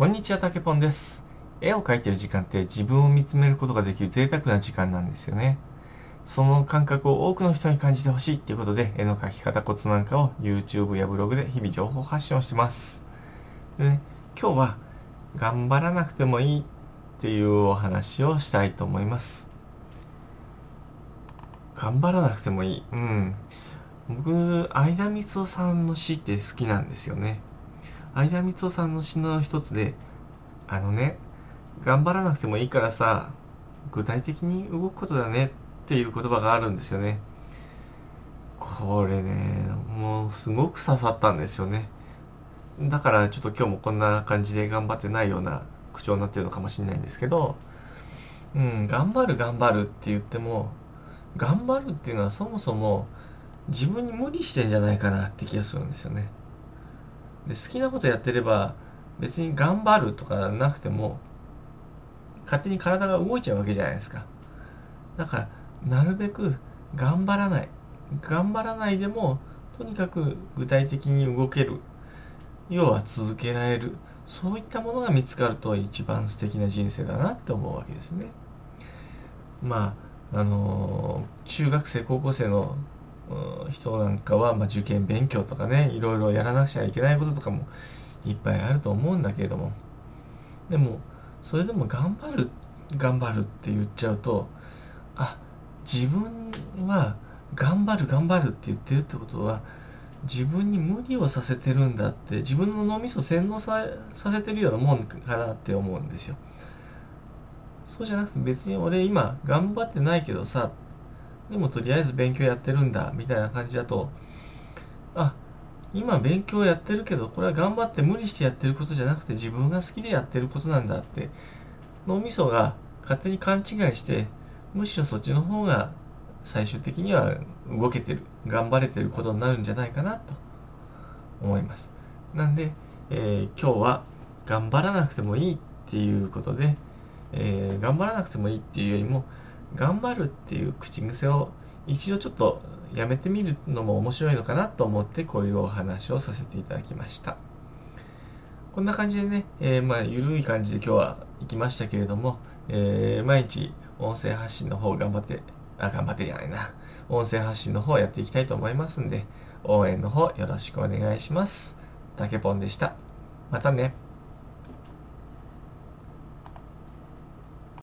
こんにちは、たけぽんです。絵を描いてる時間って自分を見つめることができる贅沢な時間なんですよね。その感覚を多くの人に感じてほしいっていうことで、絵の描き方コツなんかを YouTube やブログで日々情報発信をしてます。でね、今日は頑張らなくてもいいっていうお話をしたいと思います。頑張らなくてもいい。うん。僕、相田光夫さんの詩って好きなんですよね。相田光夫さんの詩の一つで、あのね、頑張らなくてもいいからさ、具体的に動くことだねっていう言葉があるんですよね。これね、もうすごく刺さったんですよね。だからちょっと今日もこんな感じで頑張ってないような口調になってるのかもしれないんですけど、うん、頑張る頑張るって言っても、頑張るっていうのはそもそも自分に無理してんじゃないかなって気がするんですよね。で好きなことやってれば別に頑張るとかなくても勝手に体が動いちゃうわけじゃないですか。だからなるべく頑張らない。頑張らないでもとにかく具体的に動ける。要は続けられる。そういったものが見つかると一番素敵な人生だなって思うわけですね。まあ、あのー中学生、高校生の人なんかは、まあ、受験勉強とかね、いろいろやらなくちゃいけないこととかもいっぱいあると思うんだけれども、でも、それでも頑張る、頑張るって言っちゃうと、あ、自分は頑張る、頑張るって言ってるってことは、自分に無理をさせてるんだって、自分の脳みそ洗脳ささせてるようなもんかなって思うんですよ。そうじゃなくて別に俺今頑張ってないけどさ、でもとりあえず勉強やってるんだ、みたいな感じだと、あ、今勉強やってるけど、これは頑張って無理してやってることじゃなくて自分が好きでやってることなんだって、脳みそが勝手に勘違いして、むしろそっちの方が最終的には動けてる、頑張れてることになるんじゃないかなと思います。なんで、えー今日は頑張らなくてもいいっていうことで、えー頑張らなくてもいいっていうよりも、頑張るっていう口癖を一度ちょっとやめてみるのも面白いのかなと思ってこういうお話をさせていただきました。こんな感じでね、えーまあ、ゆるい感じで今日は行きましたけれども、えー毎日音声発信の方頑張って、あ、頑張ってじゃないな。音声発信の方やっていきたいと思いますんで、応援の方よろしくお願いします。たけぽんでした。またね。